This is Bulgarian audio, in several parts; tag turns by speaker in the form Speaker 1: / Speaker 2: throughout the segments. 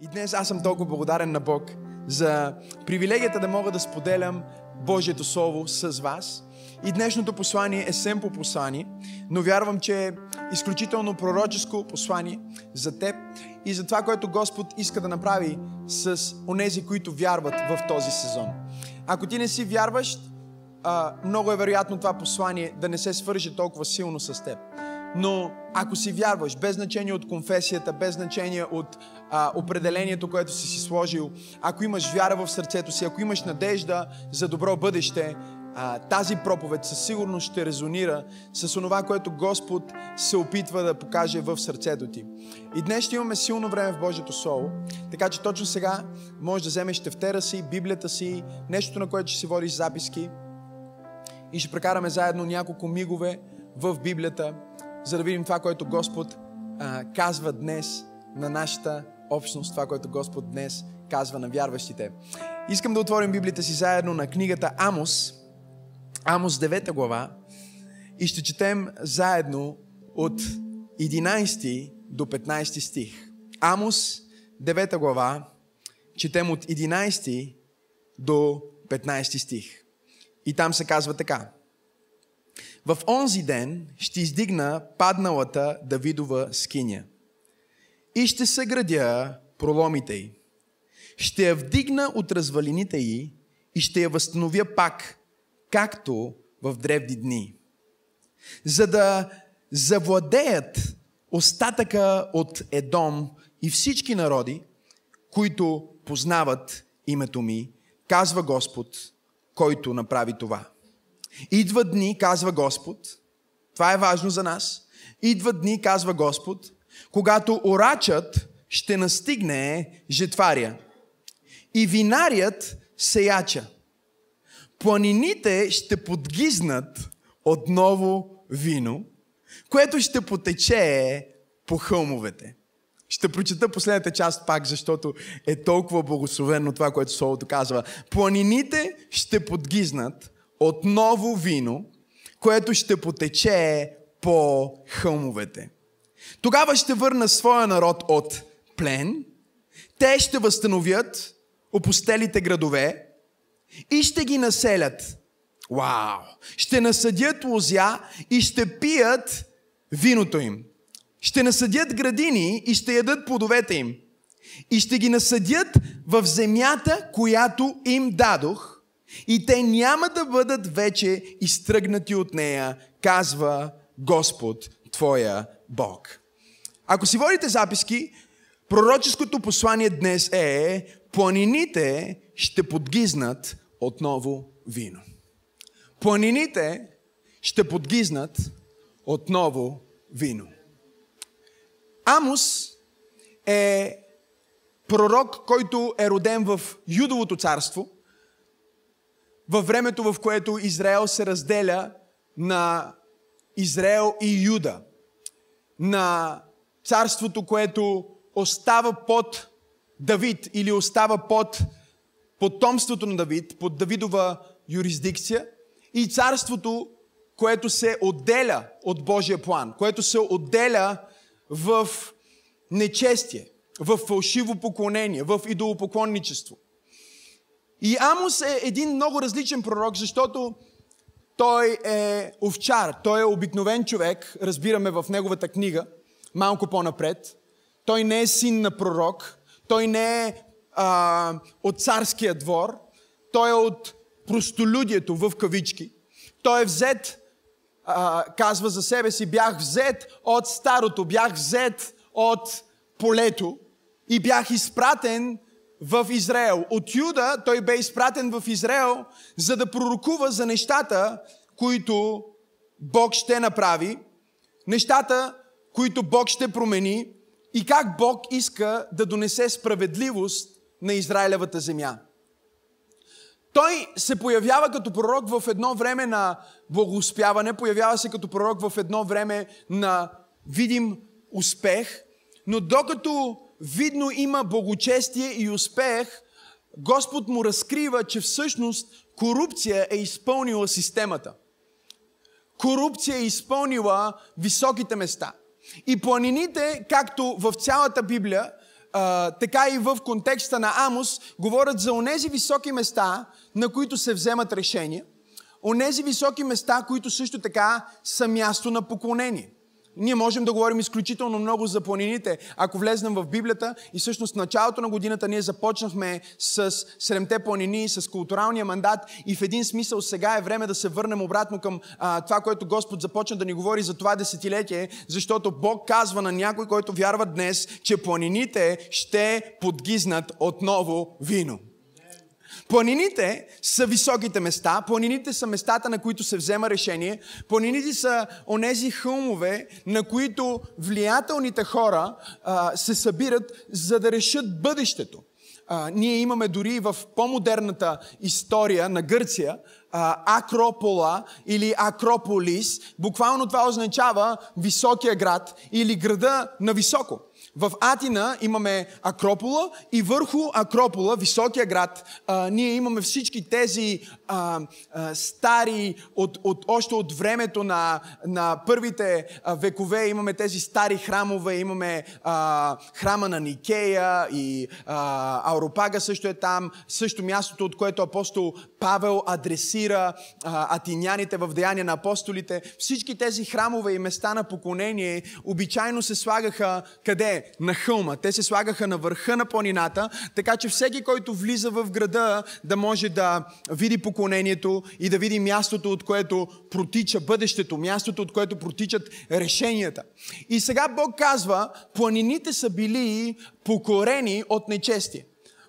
Speaker 1: И днес аз съм толкова благодарен на Бог за привилегията да мога да споделям Божието Слово с вас. И днешното послание е семпо послание, но вярвам, че е изключително пророческо послание за теб и за това, което Господ иска да направи с онези, които вярват в този сезон. Ако ти не си вярващ, много е вероятно това послание да не се свърже толкова силно с теб. Но ако си вярваш, без значение от конфесията, без значение от а, определението, което си си сложил, ако имаш вяра в сърцето си, ако имаш надежда за добро бъдеще, а, тази проповед със сигурност ще резонира с онова, което Господ се опитва да покаже в сърцето ти. И днес ще имаме силно време в Божието Слово, така че точно сега можеш да вземеш тефтера си, Библията си, нещо на което ще си водиш записки и ще прекараме заедно няколко мигове в Библията, за да видим това, което Господ а, казва днес на нашата общност, това, което Господ днес казва на вярващите. Искам да отворим Библията си заедно на книгата Амос, Амос 9 глава и ще четем заедно от 11 до 15 стих. Амос 9 глава, четем от 11 до 15 стих. И там се казва така. В онзи ден ще издигна падналата Давидова скиня и ще съградя проломите й. Ще я вдигна от развалините й и ще я възстановя пак, както в древни дни. За да завладеят остатъка от Едом и всички народи, които познават името ми, казва Господ, който направи това. Идва дни, казва Господ, това е важно за нас, идва дни, казва Господ, когато орачът ще настигне жетваря и винарият сеяча. Планините ще подгизнат отново вино, което ще потече по хълмовете. Ще прочета последната част пак, защото е толкова благословено това, което Словото казва. Планините ще подгизнат отново вино, което ще потече по хълмовете. Тогава ще върна своя народ от плен, те ще възстановят опустелите градове и ще ги населят. Вау! Ще насъдят лозя и ще пият виното им. Ще насъдят градини и ще ядат плодовете им. И ще ги насъдят в земята, която им дадох, и те няма да бъдат вече изтръгнати от нея, казва Господ, Твоя Бог. Ако си водите записки, пророческото послание днес е планините ще подгизнат отново вино. Планините ще подгизнат отново вино. Амус е пророк, който е роден в Юдовото царство, във времето, в което Израел се разделя на Израел и Юда. На царството, което остава под Давид или остава под потомството на Давид, под Давидова юрисдикция и царството, което се отделя от Божия план, което се отделя в нечестие, в фалшиво поклонение, в идолопоклонничество. И Амос е един много различен пророк, защото той е овчар, той е обикновен човек, разбираме в неговата книга, малко по-напред. Той не е син на пророк, той не е а, от царския двор, той е от простолюдието в кавички. Той е взет, а, казва за себе си, бях взет от старото, бях взет от полето и бях изпратен в Израел. От Юда той бе изпратен в Израел, за да пророкува за нещата, които Бог ще направи, нещата, които Бог ще промени и как Бог иска да донесе справедливост на Израилевата земя. Той се появява като пророк в едно време на благоуспяване, появява се като пророк в едно време на видим успех, но докато видно има благочестие и успех, Господ му разкрива, че всъщност корупция е изпълнила системата. Корупция е изпълнила високите места. И планините, както в цялата Библия, а, така и в контекста на Амос, говорят за онези високи места, на които се вземат решения, онези високи места, които също така са място на поклонение. Ние можем да говорим изключително много за планините, ако влезнем в Библията. И всъщност в началото на годината ние започнахме с седемте планини, с културалния мандат. И в един смисъл сега е време да се върнем обратно към а, това, което Господ започна да ни говори за това десетилетие, защото Бог казва на някой, който вярва днес, че планините ще подгизнат отново вино. Планините са високите места, планините са местата, на които се взема решение, планините са онези хълмове, на които влиятелните хора а, се събират, за да решат бъдещето. А, ние имаме дори в по-модерната история на Гърция а, Акропола или Акрополис. Буквално това означава високия град или града на високо. В Атина имаме Акропола и върху Акропола, високия град, а, ние имаме всички тези а, а, стари, от, от, още от времето на, на първите а, векове, имаме тези стари храмове, имаме а, храма на Никея и а, Ауропага също е там, също мястото, от което апостол Павел адресира а, атиняните в Деяния на апостолите. Всички тези храмове и места на поклонение обичайно се слагаха къде? На хълма. Те се слагаха на върха на планината, така че всеки, който влиза в града, да може да види поклонението и да види мястото, от което протича бъдещето, мястото, от което протичат решенията. И сега Бог казва, планините са били покорени от нечестие.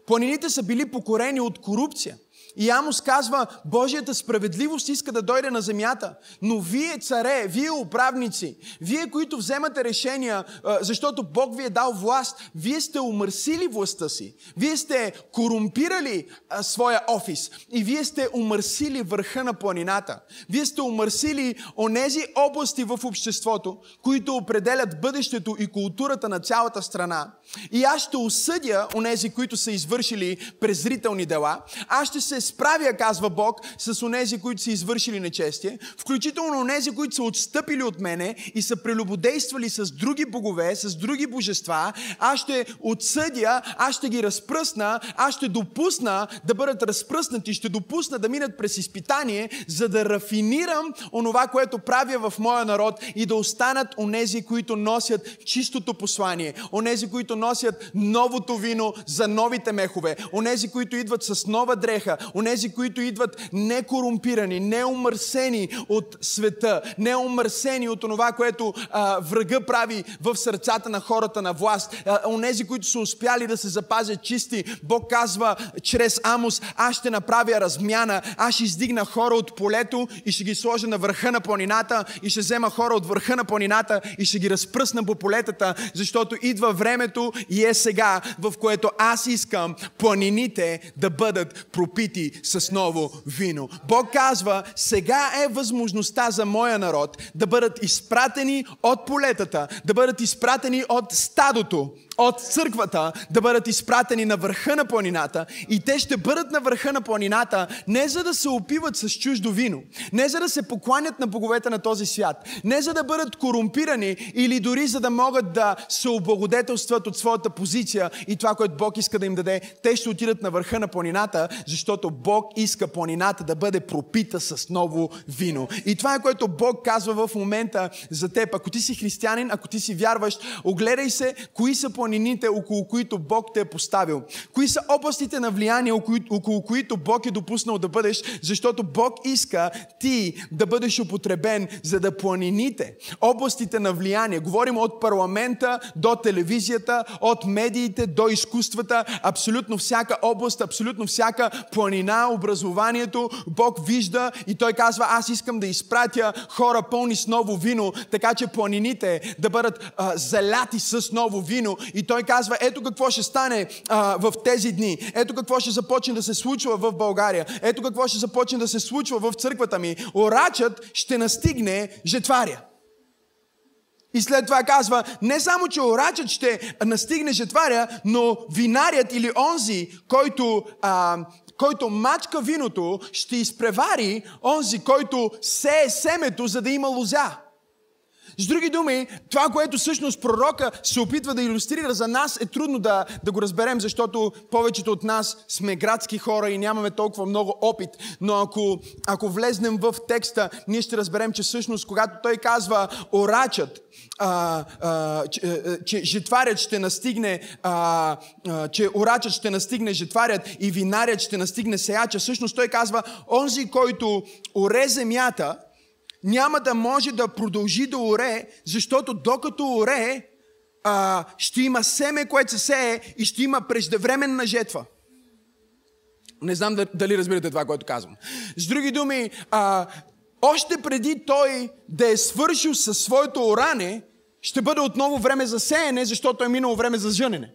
Speaker 1: Планините са били покорени от корупция. И Амос казва, Божията справедливост иска да дойде на земята. Но вие, царе, вие управници, вие, които вземате решения, защото Бог ви е дал власт, вие сте умърсили властта си. Вие сте корумпирали своя офис. И вие сте умърсили върха на планината. Вие сте умърсили онези области в обществото, които определят бъдещето и културата на цялата страна. И аз ще осъдя онези, които са извършили презрителни дела. Аз ще се справя, казва Бог, с онези, които са извършили нечестие, включително онези, които са отстъпили от мене и са прелюбодействали с други богове, с други божества. Аз ще отсъдя, аз ще ги разпръсна, аз ще допусна да бъдат разпръснати, ще допусна да минат през изпитание, за да рафинирам онова, което правя в моя народ и да останат онези, които носят чистото послание, онези, които носят новото вино за новите мехове, онези, които идват с нова дреха, онези, които идват некорумпирани, неумърсени от света, неумърсени от това, което а, врага прави в сърцата на хората на власт, а, онези, които са успяли да се запазят чисти. Бог казва чрез Амос, аз ще направя размяна, аз ще издигна хора от полето и ще ги сложа на върха на планината и ще взема хора от върха на планината и ще ги разпръсна по полетата, защото идва времето и е сега, в което аз искам планините да бъдат пропити с ново вино. Бог казва, сега е възможността за моя народ да бъдат изпратени от полетата, да бъдат изпратени от стадото, от църквата да бъдат изпратени на върха на планината и те ще бъдат на върха на планината не за да се опиват с чуждо вино, не за да се покланят на боговете на този свят, не за да бъдат корумпирани или дори за да могат да се облагодетелстват от своята позиция и това, което Бог иска да им даде. Те ще отидат на върха на планината, защото Бог иска планината да бъде пропита с ново вино. И това е което Бог казва в момента за теб. Ако ти си християнин, ако ти си вярващ, огледай се, кои са планините планините, около които Бог те е поставил? Кои са областите на влияние, около които Бог е допуснал да бъдеш? Защото Бог иска ти да бъдеш употребен, за да планините, областите на влияние, говорим от парламента до телевизията, от медиите до изкуствата, абсолютно всяка област, абсолютно всяка планина, образованието, Бог вижда и Той казва, аз искам да изпратя хора пълни с ново вино, така че планините да бъдат а, заляти с ново вино и той казва, ето какво ще стане а, в тези дни. Ето какво ще започне да се случва в България. Ето какво ще започне да се случва в църквата ми. Орачът ще настигне жетваря. И след това казва, не само, че орачът ще настигне жетваря, но винарят или онзи, който, а, който мачка виното, ще изпревари онзи, който сее семето, за да има лозя. С други думи, това, което всъщност пророка се опитва да иллюстрира за нас, е трудно да, да го разберем, защото повечето от нас сме градски хора и нямаме толкова много опит. Но ако, ако влезнем в текста, ние ще разберем, че всъщност, когато той казва орачът, а, а, че, а, че жетварят ще настигне, а, а, че орачът ще настигне жетварят и винарят ще настигне сеяча, всъщност той казва, онзи, който оре земята, няма да може да продължи да оре, защото докато оре, а, ще има семе, което се сее и ще има преждевременна жетва. Не знам дали разбирате това, което казвам. С други думи, а, още преди той да е свършил със своето оране, ще бъде отново време за сеене, защото е минало време за жънене.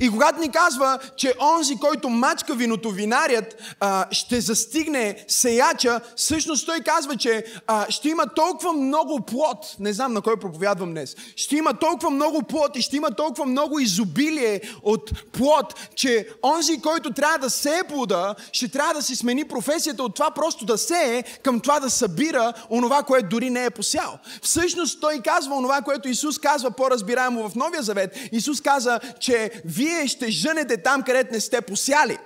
Speaker 1: И когато ни казва, че онзи, който мачка виното, винарят, а, ще застигне сеяча, всъщност той казва, че а, ще има толкова много плод, не знам на кой проповядвам днес, ще има толкова много плод и ще има толкова много изобилие от плод, че онзи, който трябва да сее плода, ще трябва да си смени професията от това просто да сее към това да събира онова, което дори не е посял. Всъщност той казва онова, което Исус казва по-разбираемо в Новия Завет. Исус каза, че вие ще жънете там, където не сте посяли.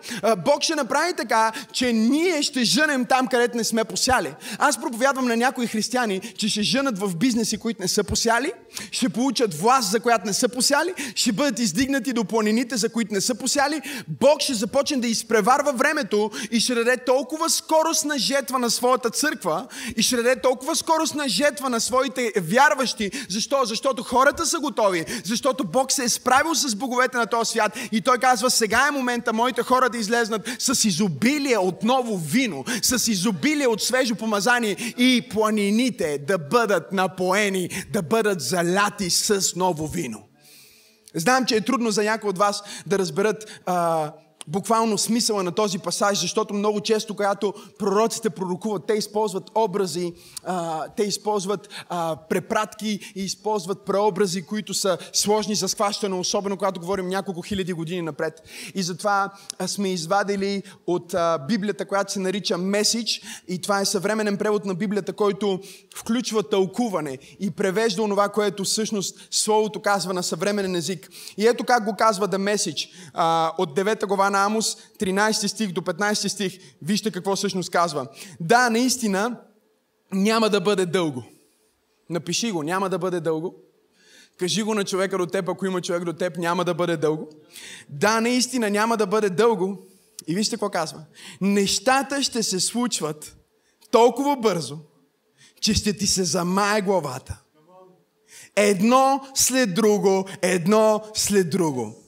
Speaker 1: Бог ще направи така, че ние ще жънем там, където не сме посяли. Аз проповядвам на някои християни, че ще жънат в бизнеси, които не са посяли, ще получат власт, за която не са посяли, ще бъдат издигнати до планините, за които не са посяли. Бог ще започне да изпреварва времето и ще даде толкова скорост на жетва на своята църква и ще даде толкова скорост на жетва на своите вярващи. Защо? Защото хората са готови, защото Бог се е справил с боговете на този свят и той казва, сега е момента моите хора да излезнат с изобилие от ново вино, с изобилие от свежо помазание и планините да бъдат напоени, да бъдат заляти с ново вино. Знам, че е трудно за някои от вас да разберат а, буквално смисъла на този пасаж, защото много често, когато пророците пророкуват, те използват образи, а, те използват а, препратки и използват преобрази, които са сложни за схващане, особено когато говорим няколко хиляди години напред. И затова сме извадили от а, Библията, която се нарича Месич, и това е съвременен превод на Библията, който включва тълкуване и превежда онова, което всъщност Словото казва на съвременен език. И ето как го казва The Message от 9 глава на Амос, 13 стих до 15 стих. Вижте какво всъщност казва. Да, наистина няма да бъде дълго. Напиши го, няма да бъде дълго. Кажи го на човека до теб, ако има човек до теб, няма да бъде дълго. Да, наистина няма да бъде дълго. И вижте какво казва. Нещата ще се случват толкова бързо, че ще ти се замае главата. Едно след друго, едно след друго.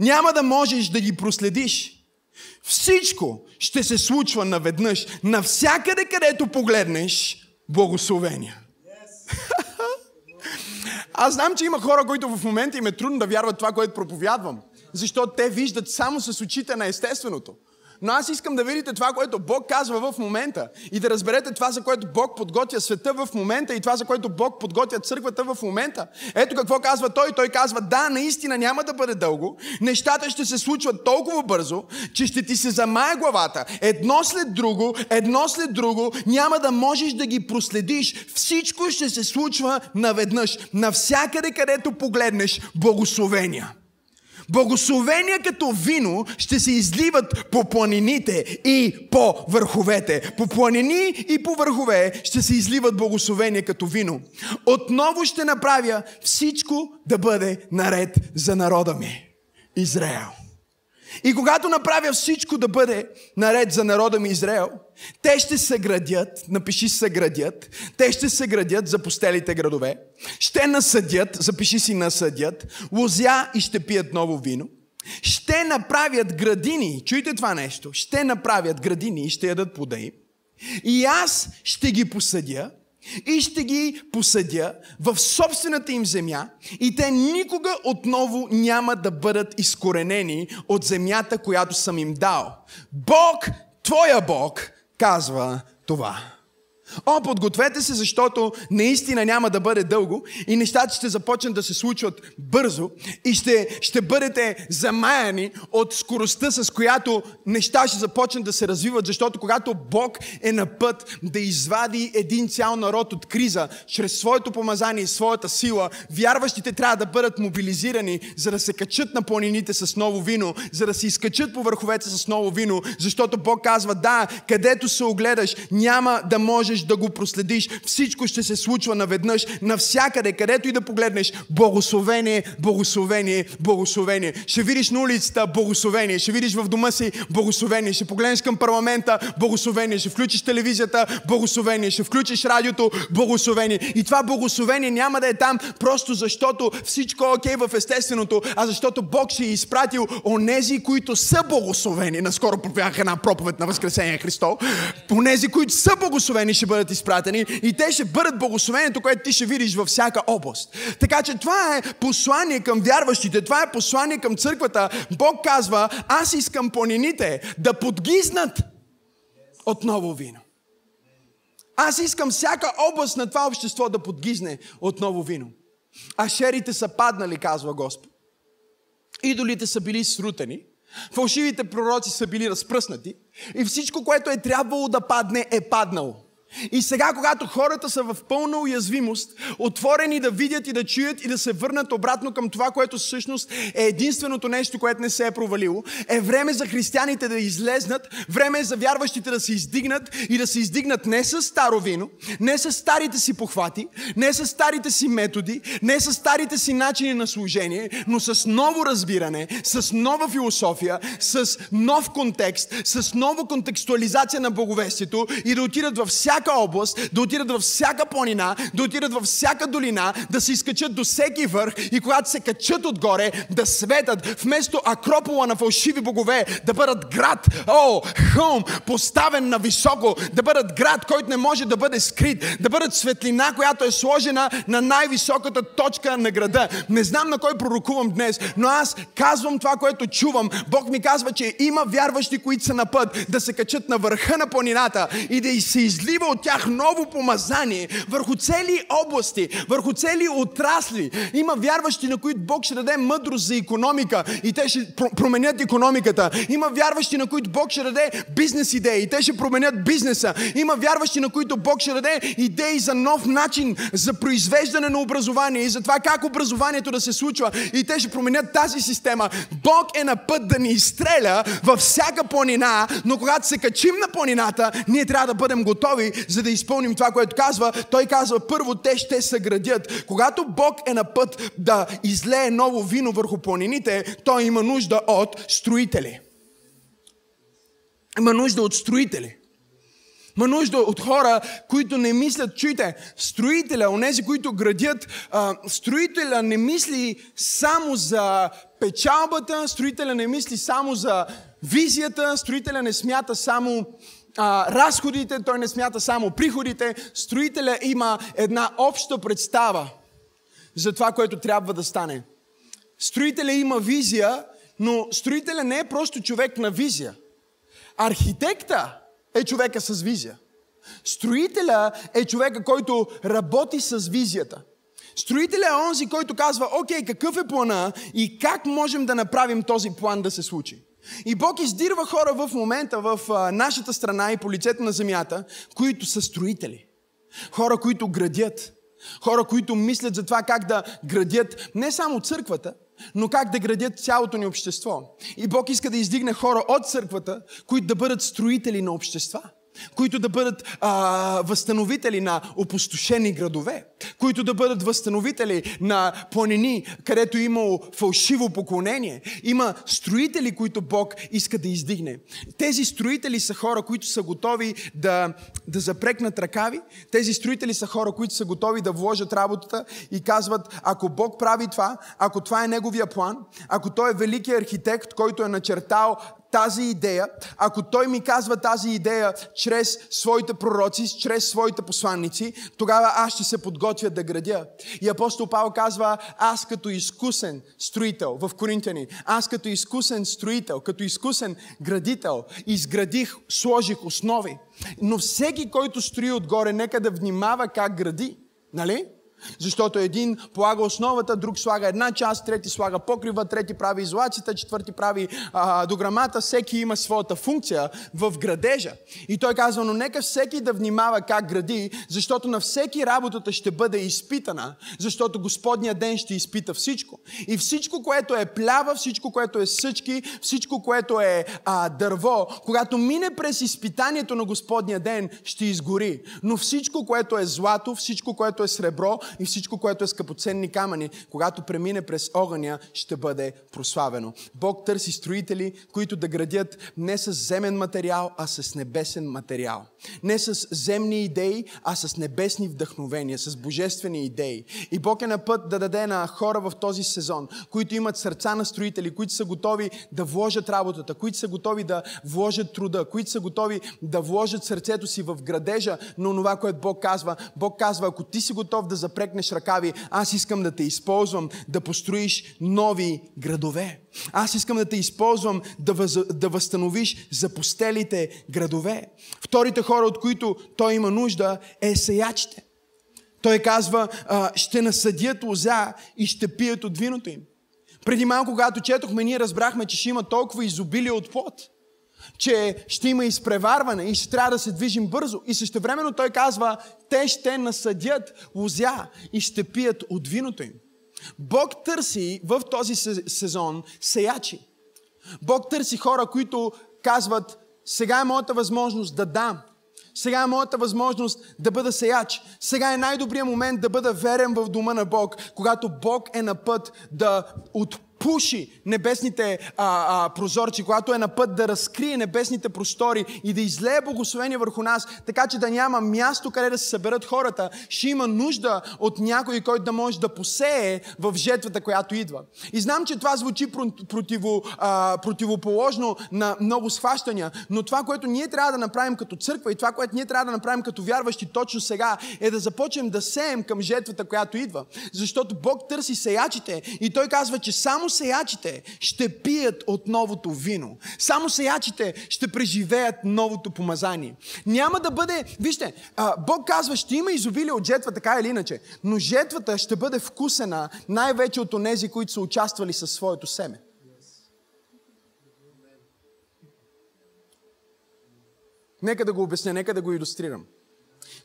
Speaker 1: Няма да можеш да ги проследиш. Всичко ще се случва наведнъж. Навсякъде, където погледнеш, благословения. Аз знам, че има хора, които в момента им е трудно да вярват това, което проповядвам. Защото те виждат само с очите на естественото. Но аз искам да видите това, което Бог казва в момента и да разберете това, за което Бог подготвя света в момента и това, за което Бог подготвя църквата в момента. Ето какво казва Той. Той казва, да, наистина няма да бъде дълго. Нещата ще се случват толкова бързо, че ще ти се замая главата. Едно след друго, едно след друго, няма да можеш да ги проследиш. Всичко ще се случва наведнъж. Навсякъде, където погледнеш, благословения. Благословения като вино ще се изливат по планините и по върховете. По планини и по върхове ще се изливат благословения като вино. Отново ще направя всичко да бъде наред за народа ми. Израел. И когато направя всичко да бъде наред за народа ми Израел, те ще се градят, напиши се градят, те ще се градят за постелите градове, ще насъдят, запиши си насъдят, лозя и ще пият ново вино, ще направят градини, чуйте това нещо, ще направят градини и ще ядат плода им, и аз ще ги посъдя и ще ги посъдя в собствената им земя и те никога отново няма да бъдат изкоренени от земята, която съм им дал. Бог, твоя Бог, казва това. О, подгответе се, защото наистина няма да бъде дълго и нещата ще започнат да се случват бързо и ще, ще бъдете замаяни от скоростта, с която неща ще започнат да се развиват, защото когато Бог е на път да извади един цял народ от криза, чрез своето помазание и своята сила, вярващите трябва да бъдат мобилизирани, за да се качат на планините с ново вино, за да се изкачат по върховете с ново вино, защото Бог казва, да, където се огледаш, няма да можеш да го проследиш. Всичко ще се случва наведнъж, навсякъде, където и да погледнеш. Благословение, благословение, благословение. Ще видиш на улицата благословение, ще видиш в дома си благословение, ще погледнеш към парламента благословение, ще включиш телевизията благословение, ще включиш радиото благословение. И това благословение няма да е там просто защото всичко е окей в естественото, а защото Бог ще е изпратил онези, които са благословени. Наскоро проповядах една проповед на Възкресение Христо. Онези, които са благословени, ще бъдат изпратени и те ще бъдат благословението, което ти ще видиш във всяка област. Така че това е послание към вярващите, това е послание към църквата. Бог казва, аз искам планините да подгизнат от ново вино. Аз искам всяка област на това общество да подгизне от ново вино. Ашерите са паднали, казва Господ. Идолите са били срутени. Фалшивите пророци са били разпръснати. И всичко, което е трябвало да падне, е паднало. И сега, когато хората са в пълна уязвимост, отворени да видят и да чуят и да се върнат обратно към това, което всъщност е единственото нещо, което не се е провалило, е време за християните да излезнат, време е за вярващите да се издигнат и да се издигнат не с старо вино, не с старите си похвати, не с старите си методи, не с старите си начини на служение, но с ново разбиране, с нова философия, с нов контекст, с нова контекстуализация на боговестието и да отидат във всяка всяка област, да отидат във всяка планина, да отидат във всяка долина, да се изкачат до всеки върх и когато се качат отгоре, да светат вместо акропола на фалшиви богове, да бъдат град, о, хълм, поставен на високо, да бъдат град, който не може да бъде скрит, да бъдат светлина, която е сложена на най-високата точка на града. Не знам на кой пророкувам днес, но аз казвам това, което чувам. Бог ми казва, че има вярващи, които са на път да се качат на върха на планината и да се излива от тях ново помазание върху цели области, върху цели отрасли. Има вярващи, на които Бог ще даде мъдрост за економика и те ще променят економиката. Има вярващи, на които Бог ще даде бизнес идеи и те ще променят бизнеса. Има вярващи, на които Бог ще даде идеи за нов начин за произвеждане на образование и за това как образованието да се случва и те ще променят тази система. Бог е на път да ни изстреля във всяка планина, но когато се качим на планината, ние трябва да бъдем готови за да изпълним това, което казва, той казва, първо те ще съградят. Когато Бог е на път да излее ново вино върху планините, той има нужда от строители. Има нужда от строители. Има нужда от хора, които не мислят, чуйте, строителя, онези, които градят, а, строителя не мисли само за печалбата, строителя не мисли само за визията, строителя не смята само а, разходите, той не смята само приходите. Строителя има една обща представа за това, което трябва да стане. Строителя има визия, но строителя не е просто човек на визия. Архитекта е човека с визия. Строителя е човека, който работи с визията. Строителя е онзи, който казва, окей, какъв е плана и как можем да направим този план да се случи. И Бог издирва хора в момента в нашата страна и по лицето на земята, които са строители. Хора, които градят. Хора, които мислят за това как да градят не само църквата, но как да градят цялото ни общество. И Бог иска да издигне хора от църквата, които да бъдат строители на общества които да бъдат а, възстановители на опустошени градове, които да бъдат възстановители на планини, където е имало фалшиво поклонение. Има строители, които Бог иска да издигне. Тези строители са хора, които са готови да, да запрекнат ръкави. Тези строители са хора, които са готови да вложат работата и казват, ако Бог прави това, ако това е Неговия план, ако Той е великият архитект, който е начертал тази идея, ако Той ми казва тази идея чрез своите пророци, чрез своите посланници, тогава аз ще се подготвя да градя. И апостол Павел казва, аз като изкусен строител в Коринтияни, аз като изкусен строител, като изкусен градител, изградих, сложих основи. Но всеки, който строи отгоре, нека да внимава как гради. Нали? Защото един полага основата, друг слага една част, трети слага покрива, трети прави изолацията, четвърти прави а, дограмата. Всеки има своята функция в градежа. И той казва, но нека всеки да внимава как гради, защото на всеки работата ще бъде изпитана, защото Господния ден ще изпита всичко. И всичко, което е плява, всичко, което е съчки, всичко, което е а, дърво, когато мине през изпитанието на Господния ден, ще изгори. Но всичко, което е злато, всичко, което е сребро, и всичко, което е скъпоценни камъни, когато премине през огъня, ще бъде прославено. Бог търси строители, които да градят не с земен материал, а с небесен материал. Не с земни идеи, а с небесни вдъхновения, с божествени идеи. И Бог е на път да даде на хора в този сезон, които имат сърца на строители, които са готови да вложат работата, които са готови да вложат труда, които са готови да вложат сърцето си в градежа но това, което Бог казва. Бог казва, ако ти си готов да запрекнеш запрекнеш ръкави. Аз искам да те използвам да построиш нови градове. Аз искам да те използвам да, въз, да възстановиш запустелите градове. Вторите хора, от които той има нужда, е сеячите. Той казва, ще насъдят лоза и ще пият от виното им. Преди малко, когато четохме, ние разбрахме, че ще има толкова изобилие от плод че ще има изпреварване и ще трябва да се движим бързо. И същевременно той казва, те ще насъдят лузя и ще пият от виното им. Бог търси в този сезон сеячи. Бог търси хора, които казват, сега е моята възможност да дам. Сега е моята възможност да бъда сеяч. Сега е най-добрият момент да бъда верен в дома на Бог, когато Бог е на път да от пуши небесните а, а, прозорци, когато е на път да разкрие небесните простори и да излее благословение върху нас, така че да няма място къде да се съберат хората, ще има нужда от някой, който да може да посее в жетвата, която идва. И знам, че това звучи противо, а, противоположно на много схващания, но това, което ние трябва да направим като църква и това, което ние трябва да направим като вярващи точно сега, е да започнем да сеем към жетвата, която идва. Защото Бог търси сеячите и Той казва, че само само сеячите ще пият от новото вино. Само сеячите ще преживеят новото помазание. Няма да бъде... Вижте, Бог казва, ще има изобилие от жетва, така или иначе, но жетвата ще бъде вкусена най-вече от онези, които са участвали със своето семе. Нека да го обясня, нека да го иллюстрирам.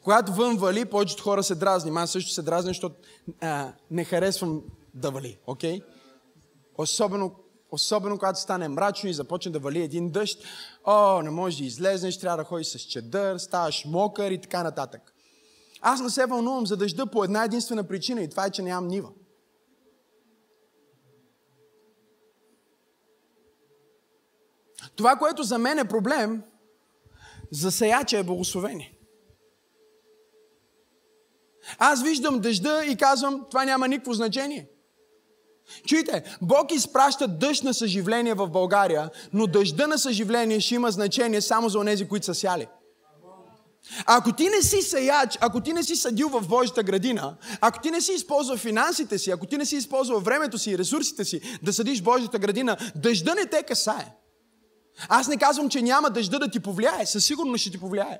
Speaker 1: Когато вън вали, повечето хора се дразни. Аз също се дразня, защото а, не харесвам да вали. Окей? Okay? Особено, особено когато стане мрачно и започне да вали един дъжд. О, не можеш да излезнеш, трябва да ходиш с чедър, ставаш мокър и така нататък. Аз не се вълнувам за дъжда по една единствена причина и това е, че нямам нива. Това, което за мен е проблем, за сеяча е благословение. Аз виждам дъжда и казвам, това няма никакво значение. Чуйте, Бог изпраща дъжд на съживление в България, но дъжда на съживление ще има значение само за онези, които са сяли. ако ти не си сеяч, ако ти не си съдил в Божията градина, ако ти не си използвал финансите си, ако ти не си използвал времето си и ресурсите си да съдиш Божията градина, дъжда не те касае. Аз не казвам, че няма дъжда да ти повлияе. Със сигурност ще ти повлияе.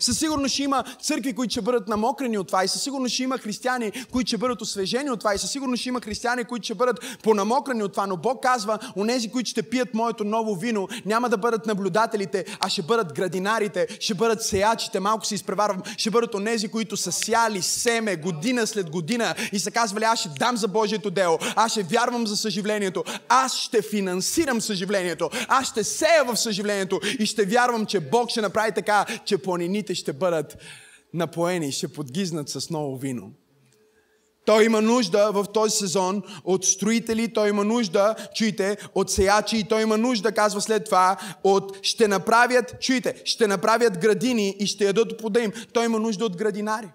Speaker 1: Със сигурност ще има църкви, които ще бъдат намокрени от това и със сигурност ще има християни, които ще бъдат освежени от това и със сигурност ще има християни, които ще бъдат понамокрени от това. Но Бог казва, онези, които ще пият моето ново вино, няма да бъдат наблюдателите, а ще бъдат градинарите, ще бъдат сеячите, малко се изпреварвам, ще бъдат онези, които са сяли семе година след година и са казвали, аз ще дам за Божието дело, аз ще вярвам за съживлението, аз ще финансирам съживлението, аз ще сея в съживлението и ще вярвам, че Бог ще направи така, така, че планините ще бъдат напоени, ще подгизнат с ново вино. Той има нужда в този сезон от строители, той има нужда, чуйте, от сеячи и той има нужда, казва след това, от ще направят, чуйте, ще направят градини и ще ядат плода им. Той има нужда от градинари.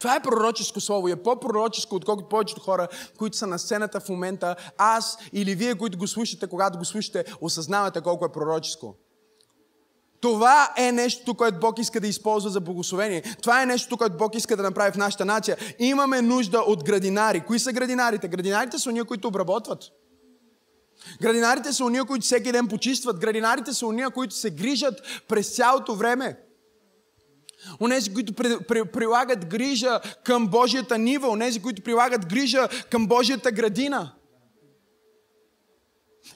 Speaker 1: Това е пророческо слово и е по-пророческо, отколкото повечето хора, които са на сцената в момента. Аз или вие, които го слушате, когато го слушате, осъзнавате колко е пророческо. Това е нещо, което Бог иска да използва за благословение. Това е нещо, което Бог иска да направи в нашата нация. Имаме нужда от градинари. Кои са градинарите? Градинарите са уния, които обработват. Градинарите са уния, които всеки ден почистват. Градинарите са уния, които се грижат през цялото време. Онези, които при, при, прилагат грижа към Божията нива, онези, които прилагат грижа към Божията градина.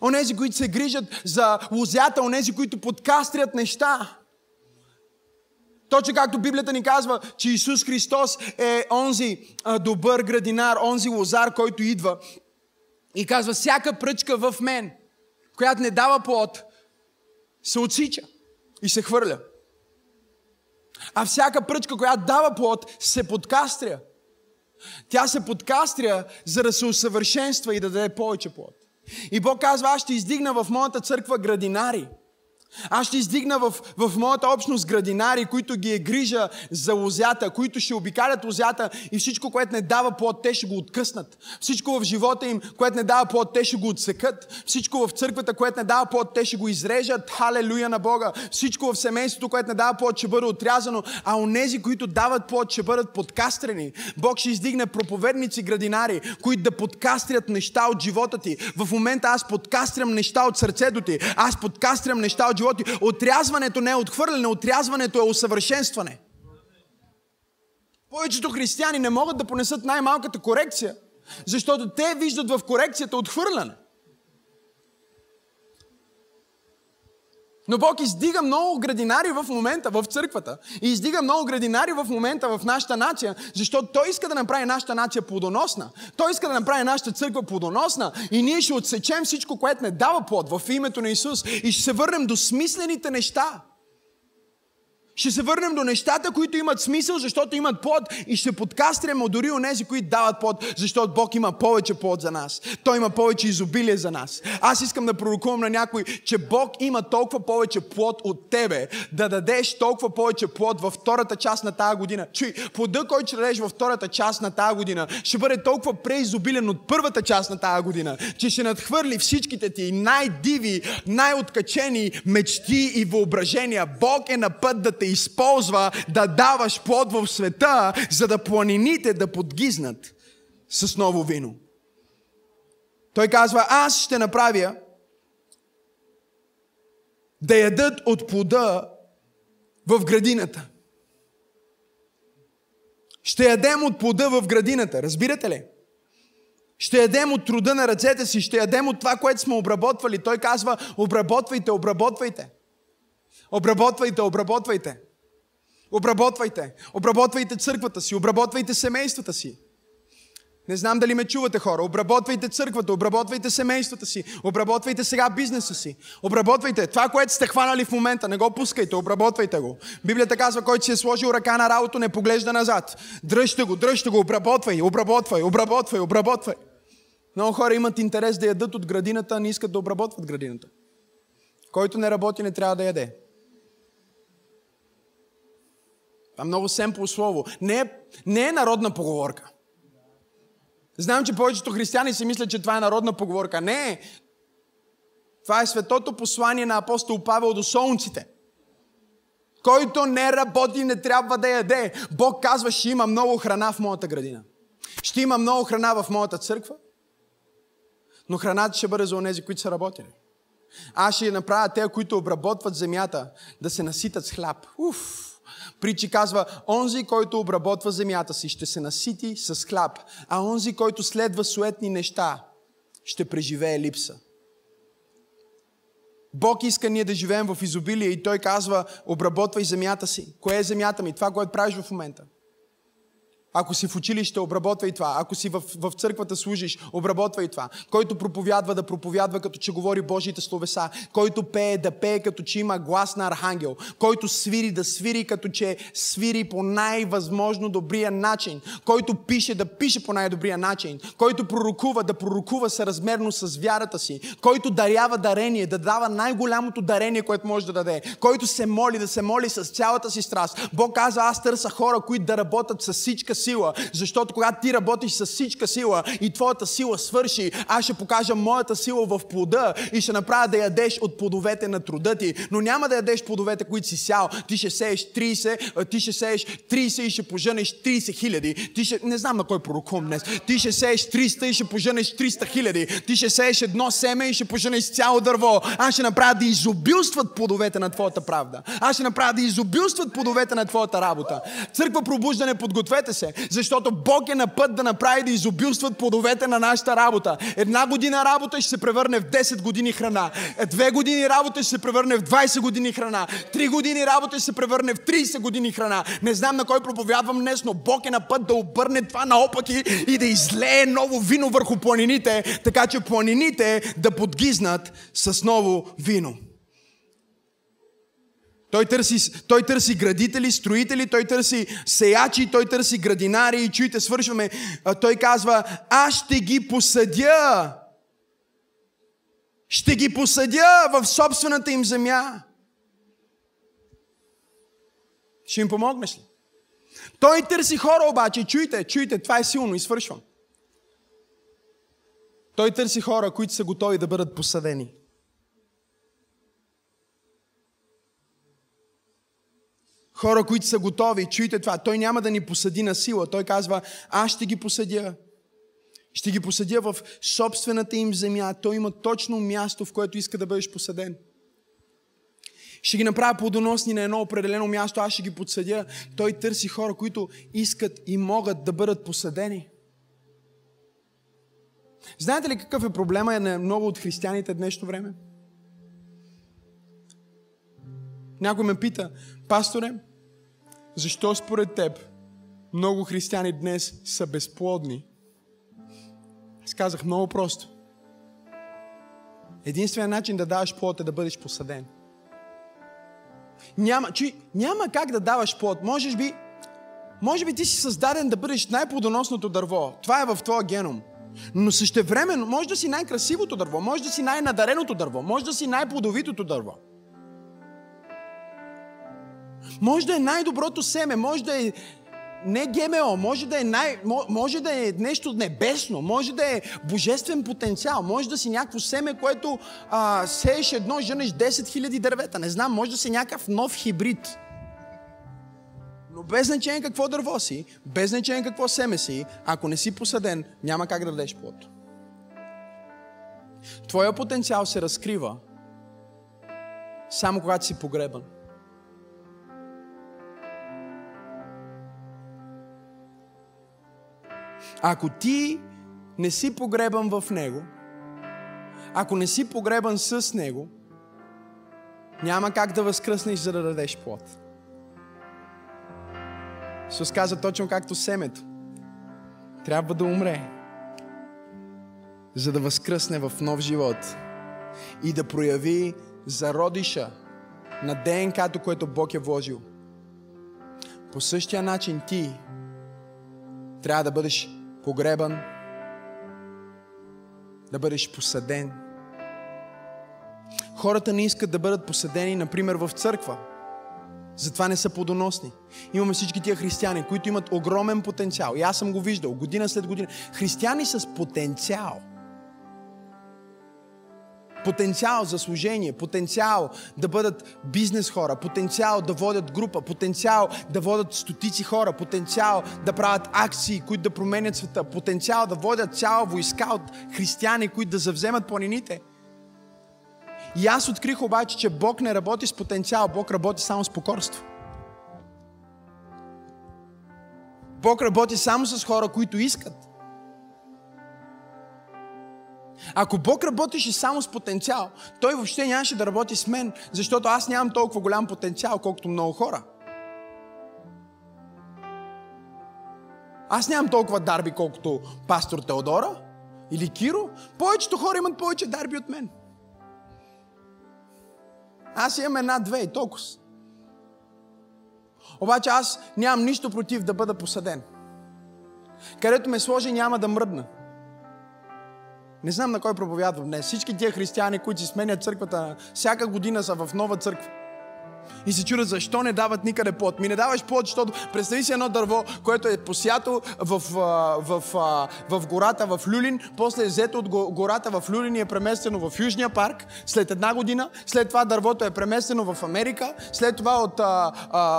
Speaker 1: Онези, които се грижат за лозята, онези, които подкастрят неща. Точно както Библията ни казва, че Исус Христос е онзи добър градинар, онзи лозар, който идва и казва, всяка пръчка в мен, която не дава плод, се отсича и се хвърля. А всяка пръчка, която дава плод, се подкастря. Тя се подкастря, за да се усъвършенства и да даде повече плод. И Бог казва, аз ще издигна в моята църква градинари – аз ще издигна в, в моята общност градинари, които ги е грижа за лозята, които ще обикалят лозята и всичко, което не дава плод, те ще го откъснат. Всичко в живота им, което не дава плод, те ще го отсекат. Всичко в църквата, което не дава плод, те ще го изрежат. Халелуя на Бога. Всичко в семейството, което не дава плод, ще бъде отрязано. А онези, които дават плод, ще бъдат подкастрени. Бог ще издигне проповедници градинари, които да подкастрят неща от живота ти. В момента аз подкастрям неща от сърцето ти. Аз подкастрям неща от животи. Отрязването не е отхвърляне, отрязването е усъвършенстване. Повечето християни не могат да понесат най-малката корекция, защото те виждат в корекцията отхвърляне. Но Бог издига много градинари в момента в църквата. И издига много градинари в момента в нашата нация, защото Той иска да направи нашата нация плодоносна. Той иска да направи нашата църква плодоносна. И ние ще отсечем всичко, което не дава плод в името на Исус. И ще се върнем до смислените неща. Ще се върнем до нещата, които имат смисъл, защото имат плод и ще подкастряме дори у нези, които дават плод, защото Бог има повече плод за нас. Той има повече изобилие за нас. Аз искам да пророкувам на някой, че Бог има толкова повече плод от тебе, да дадеш толкова повече плод във втората част на тази година. Чуй, плода, който ще дадеш във втората част на тази година, ще бъде толкова преизобилен от първата част на тази година, че ще надхвърли всичките ти най-диви, най-откачени мечти и въображения. Бог е на път да те те използва да даваш плод в света, за да планините да подгизнат с ново вино. Той казва, аз ще направя да ядат от плода в градината. Ще ядем от плода в градината. Разбирате ли? Ще ядем от труда на ръцете си, ще ядем от това, което сме обработвали. Той казва, обработвайте, обработвайте. Обработвайте, обработвайте. Обработвайте. Обработвайте църквата си, обработвайте семействата си. Не знам дали ме чувате хора. Обработвайте църквата, обработвайте семействата си, обработвайте сега бизнеса си. Обработвайте. Това, което сте хванали в момента, не го пускайте, обработвайте го. Библията казва, който си е сложил ръка на работа, не поглежда назад. Дръжте го, дръжте го, обработвай, обработвай, обработвай, обработвай. Много хора имат интерес да ядат от градината, не искат да обработват градината. Който не работи, не трябва да яде. Това е много семпло слово. Не е, не е народна поговорка. Знам, че повечето християни си мислят, че това е народна поговорка. Не. Това е светото послание на апостол Павел до солнците. Който не работи, не трябва да яде. Бог казва, ще има много храна в моята градина. Ще има много храна в моята църква. Но храната ще бъде за онези, които са работили. Аз ще направя те, които обработват земята, да се наситат с хляб. Уф! Причи казва, онзи, който обработва земята си, ще се насити с хляб, а онзи, който следва суетни неща, ще преживее липса. Бог иска ние да живеем в изобилие и Той казва, обработвай земята си. Кое е земята ми? Това, което правиш в момента. Ако си в училище, обработвай това. Ако си в, в църквата служиш, обработвай това. Който проповядва, да проповядва като че говори Божиите словеса. Който пее, да пее като че има глас на архангел. Който свири, да свири като че свири по най-възможно добрия начин. Който пише, да пише по най-добрия начин. Който пророкува, да пророкува съразмерно с вярата си. Който дарява дарение, да дава най-голямото дарение, което може да даде. Който се моли, да се моли с цялата си страст. Бог казва, аз търся хора, които да работят с всичка сила, защото когато ти работиш с всичка сила и твоята сила свърши, аз ще покажа моята сила в плода и ще направя да ядеш от плодовете на труда ти. Но няма да ядеш плодовете, които си сял. Ти ще сееш 30, ти ще сееш 30 и ще поженеш 30 хиляди. Ти ще, не знам на кой пророкувам днес. Ти ще сееш 300 и ще поженеш 300 хиляди. Ти ще сееш едно семе и ще поженеш цяло дърво. Аз ще направя да изобилстват плодовете на твоята правда. Аз ще направя да изобилстват плодовете на твоята работа. Църква пробуждане, подгответе се, защото Бог е на път да направи да изобилстват плодовете на нашата работа. Една година работа ще се превърне в 10 години храна. Две години работа ще се превърне в 20 години храна. Три години работа ще се превърне в 30 години храна. Не знам на кой проповядвам днес, но Бог е на път да обърне това наопаки и да излее ново вино върху планините, така че планините да подгизнат с ново вино. Той търси, той търси градители, строители, той търси сеячи, той търси градинари и чуйте, свършваме. Той казва, аз ще ги посъдя. Ще ги посъдя в собствената им земя. Ще им помогнеш ли? Той търси хора обаче, чуйте, чуйте, това е силно и свършвам. Той търси хора, които са готови да бъдат посъдени. Хора, които са готови, чуйте това. Той няма да ни посъди на сила. Той казва, аз ще ги посъдя. Ще ги посъдя в собствената им земя. Той има точно място, в което иска да бъдеш посъден. Ще ги направя плодоносни на едно определено място, аз ще ги подсъдя. Той търси хора, които искат и могат да бъдат посъдени. Знаете ли какъв е проблема на много от християните днешно време? Някой ме пита, пасторе, защо според теб много християни днес са безплодни? Аз казах много просто. Единственият начин да даваш плод е да бъдеш посаден. Няма, чуй, няма как да даваш плод. Можеш би, може би ти си създаден да бъдеш най-плодоносното дърво. Това е в твоя геном. Но същевременно може да си най-красивото дърво, може да си най-надареното дърво, може да си най-плодовитото дърво. Може да е най-доброто семе, може да е не ГМО, може да, е най, може да е нещо небесно, може да е божествен потенциал, може да си някакво семе, което а, сееш едно, женеш 10 000 дървета, не знам, може да си някакъв нов хибрид. Но без значение какво дърво си, без значение какво семе си, ако не си посаден, няма как да дадеш плод. Твоя потенциал се разкрива само когато си погребан. Ако ти не си погребан в Него, ако не си погребан с Него, няма как да възкръснеш, за да дадеш плод. Исус каза точно както семето. Трябва да умре, за да възкръсне в нов живот и да прояви зародиша на ДНК-то, което Бог е вложил. По същия начин ти трябва да бъдеш погребан, да бъдеш посаден. Хората не искат да бъдат посадени, например, в църква. Затова не са плодоносни. Имаме всички тия християни, които имат огромен потенциал. И аз съм го виждал година след година. Християни с потенциал – потенциал за служение, потенциал да бъдат бизнес хора, потенциал да водят група, потенциал да водят стотици хора, потенциал да правят акции, които да променят света, потенциал да водят цяла войска от християни, които да завземат планините. И аз открих обаче, че Бог не работи с потенциал, Бог работи само с покорство. Бог работи само с хора, които искат. Ако Бог работеше само с потенциал, Той въобще нямаше да работи с мен, защото аз нямам толкова голям потенциал, колкото много хора. Аз нямам толкова дарби, колкото пастор Теодора или Киро. Повечето хора имат повече дарби от мен. Аз имам една-две и толкова. Обаче аз нямам нищо против да бъда посаден. Където ме сложи, няма да мръдна. Не знам на кой проповядвам днес. Всички тия християни, които си сменят църквата, всяка година са в нова църква. и се чудят защо не дават никъде плод. Ми не даваш плод, защото представи си едно дърво, което е посято в, в, в, в, гората в Люлин, после е взето от гората в Люлин и е преместено в Южния парк след една година, след това дървото е преместено в Америка, след това от,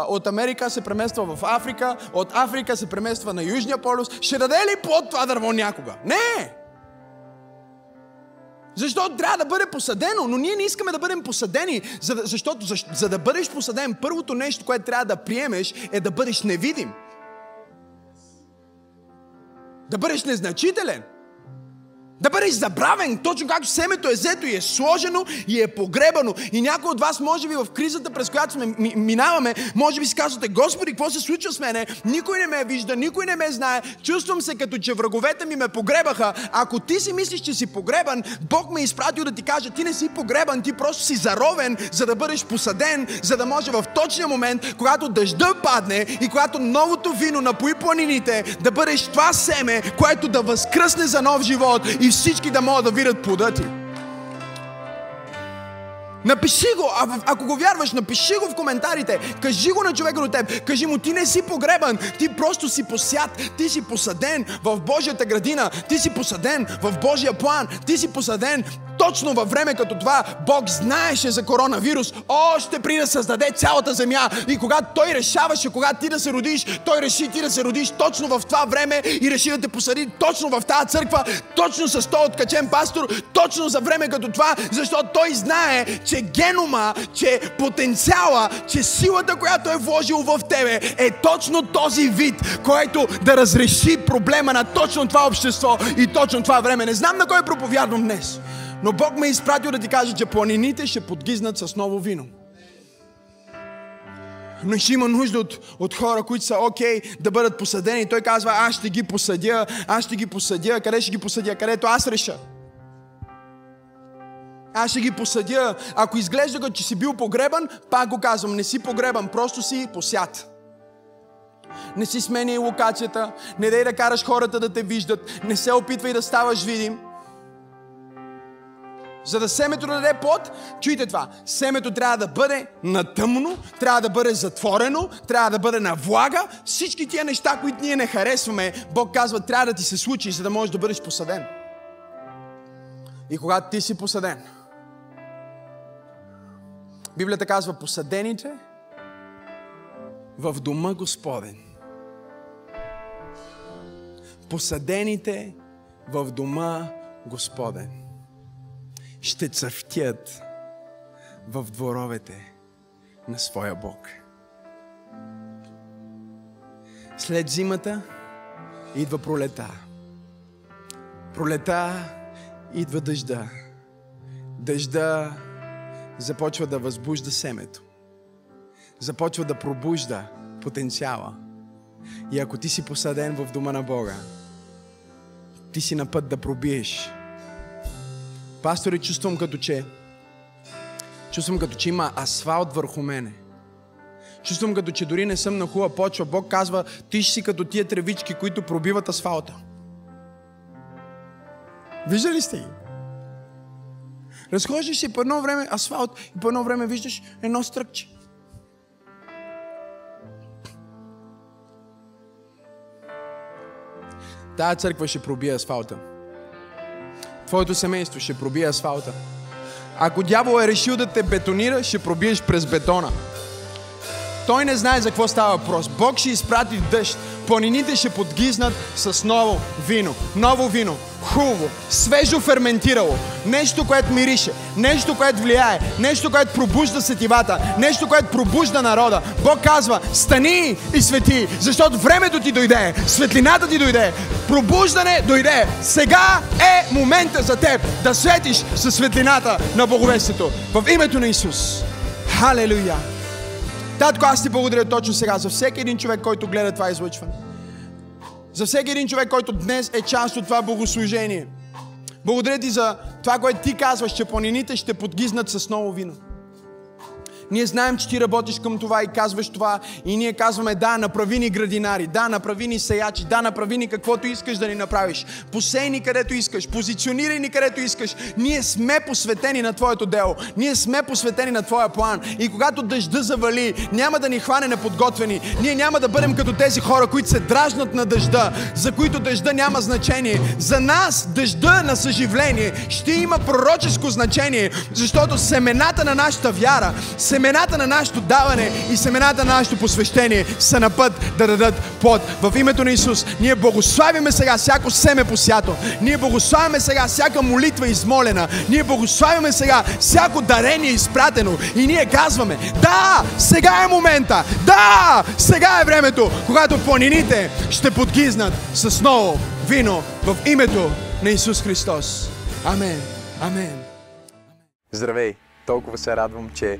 Speaker 1: от Америка се премества в Африка, от Африка се премества на Южния полюс. Ще даде ли плод това дърво някога? Не! Защото трябва да бъде посадено, но ние не искаме да бъдем посадени, за, защото за, за да бъдеш посаден, първото нещо, което трябва да приемеш е да бъдеш невидим. Да бъдеш незначителен. Да бъдеш забравен, точно както семето е взето и е сложено и е погребано. И някой от вас, може би в кризата, през която сме, минаваме, може би си казвате, Господи, какво се случва с мене? Никой не ме вижда, никой не ме знае. Чувствам се като че враговете ми ме погребаха. Ако ти си мислиш, че си погребан, Бог ме е изпратил да ти каже, ти не си погребан, ти просто си заровен, за да бъдеш посаден, за да може в точния момент, когато дъжда падне и когато новото вино напои планините, да бъдеш това семе, което да възкръсне за нов живот и всички да могат да видят плода ти. Напиши го, а, ако го вярваш, напиши го в коментарите. Кажи го на човека до теб. Кажи му, ти не си погребан, ти просто си посят, ти си посаден в Божията градина, ти си посаден в Божия план, ти си посаден точно във време като това Бог знаеше за коронавирус, още при да създаде цялата земя. И когато Той решаваше, когато ти да се родиш, Той реши ти да се родиш точно в това време и реши да те посади точно в тази църква, точно с този откачен пастор, точно за време като това, защото Той знае, че генома, че потенциала, че силата, която е вложил в тебе, е точно този вид, който да разреши проблема на точно това общество и точно това време. Не знам на кой проповядвам днес. Но Бог ме е изпратил да ти каже, че планините ще подгизнат с ново вино. Но ще има нужда от, от хора, които са окей okay, да бъдат посадени. Той казва, аз ще ги посадя, аз ще ги посадя. Къде ще ги посадя? Където аз реша. Аз ще ги посадя. Ако изглежда като че си бил погребан, пак го казвам, не си погребан, просто си посят. Не си сменяй локацията, не дай да караш хората да те виждат, не се опитвай да ставаш видим. За да семето даде плод, чуйте това, семето трябва да бъде на тъмно, трябва да бъде затворено, трябва да бъде на влага. Всички тия неща, които ние не харесваме, Бог казва, трябва да ти се случи, за да можеш да бъдеш посаден. И когато ти си посаден, Библията казва, посадените в дома Господен. Посадените в дома Господен ще цъфтят в дворовете на своя Бог. След зимата идва пролета. Пролета идва дъжда. Дъжда започва да възбужда семето. Започва да пробужда потенциала. И ако ти си посаден в дома на Бога, ти си на път да пробиеш Пасторе, чувствам като че чувствам като че има асфалт върху мене. Чувствам като че дори не съм на хубава почва. Бог казва, ти си като тия тревички, които пробиват асфалта. Виждали сте ги? Разхождаш си по едно време асфалт и по едно време виждаш едно стръкче. Тая църква ще пробие асфалта твоето семейство ще пробие асфалта. Ако дявол е решил да те бетонира, ще пробиеш през бетона. Той не знае за какво става въпрос. Бог ще изпрати дъжд. Планините ще подгизнат с ново вино. Ново вино. Хубаво. Свежо ферментирало. Нещо, което мирише. Нещо, което влияе. Нещо, което пробужда сетивата. Нещо, което пробужда народа. Бог казва, стани и свети, защото времето ти дойде. Светлината ти дойде. Пробуждане дойде. Сега е момента за теб да светиш със светлината на Боговестието. В името на Исус. Халелуя! Татко, аз ти благодаря точно сега за всеки един човек, който гледа това излъчване. За всеки един човек, който днес е част от това богослужение. Благодаря ти за това, което ти казваш, че планините ще подгизнат с ново вино. Ние знаем, че ти работиш към това и казваш това. И ние казваме, да, направи ни градинари, да, направи ни сеячи, да, направи ни каквото искаш да ни направиш. Посей ни където искаш, позиционирай ни където искаш. Ние сме посветени на Твоето дело. Ние сме посветени на Твоя план. И когато дъжда завали, няма да ни хване неподготвени. Ние няма да бъдем като тези хора, които се дражнат на дъжда, за които дъжда няма значение. За нас дъжда на съживление ще има пророческо значение, защото семената на нашата вяра, семената на нашето даване и семената на нашето посвещение са на път да дадат плод. В името на Исус ние благославяме сега всяко семе посято. Ние благославяме сега всяка молитва измолена. Ние благославяме сега всяко дарение изпратено. И ние казваме, да, сега е момента. Да, сега е времето, когато планините ще подгизнат с ново вино в името на Исус Христос. Амен. Амен.
Speaker 2: Здравей! Толкова се радвам, че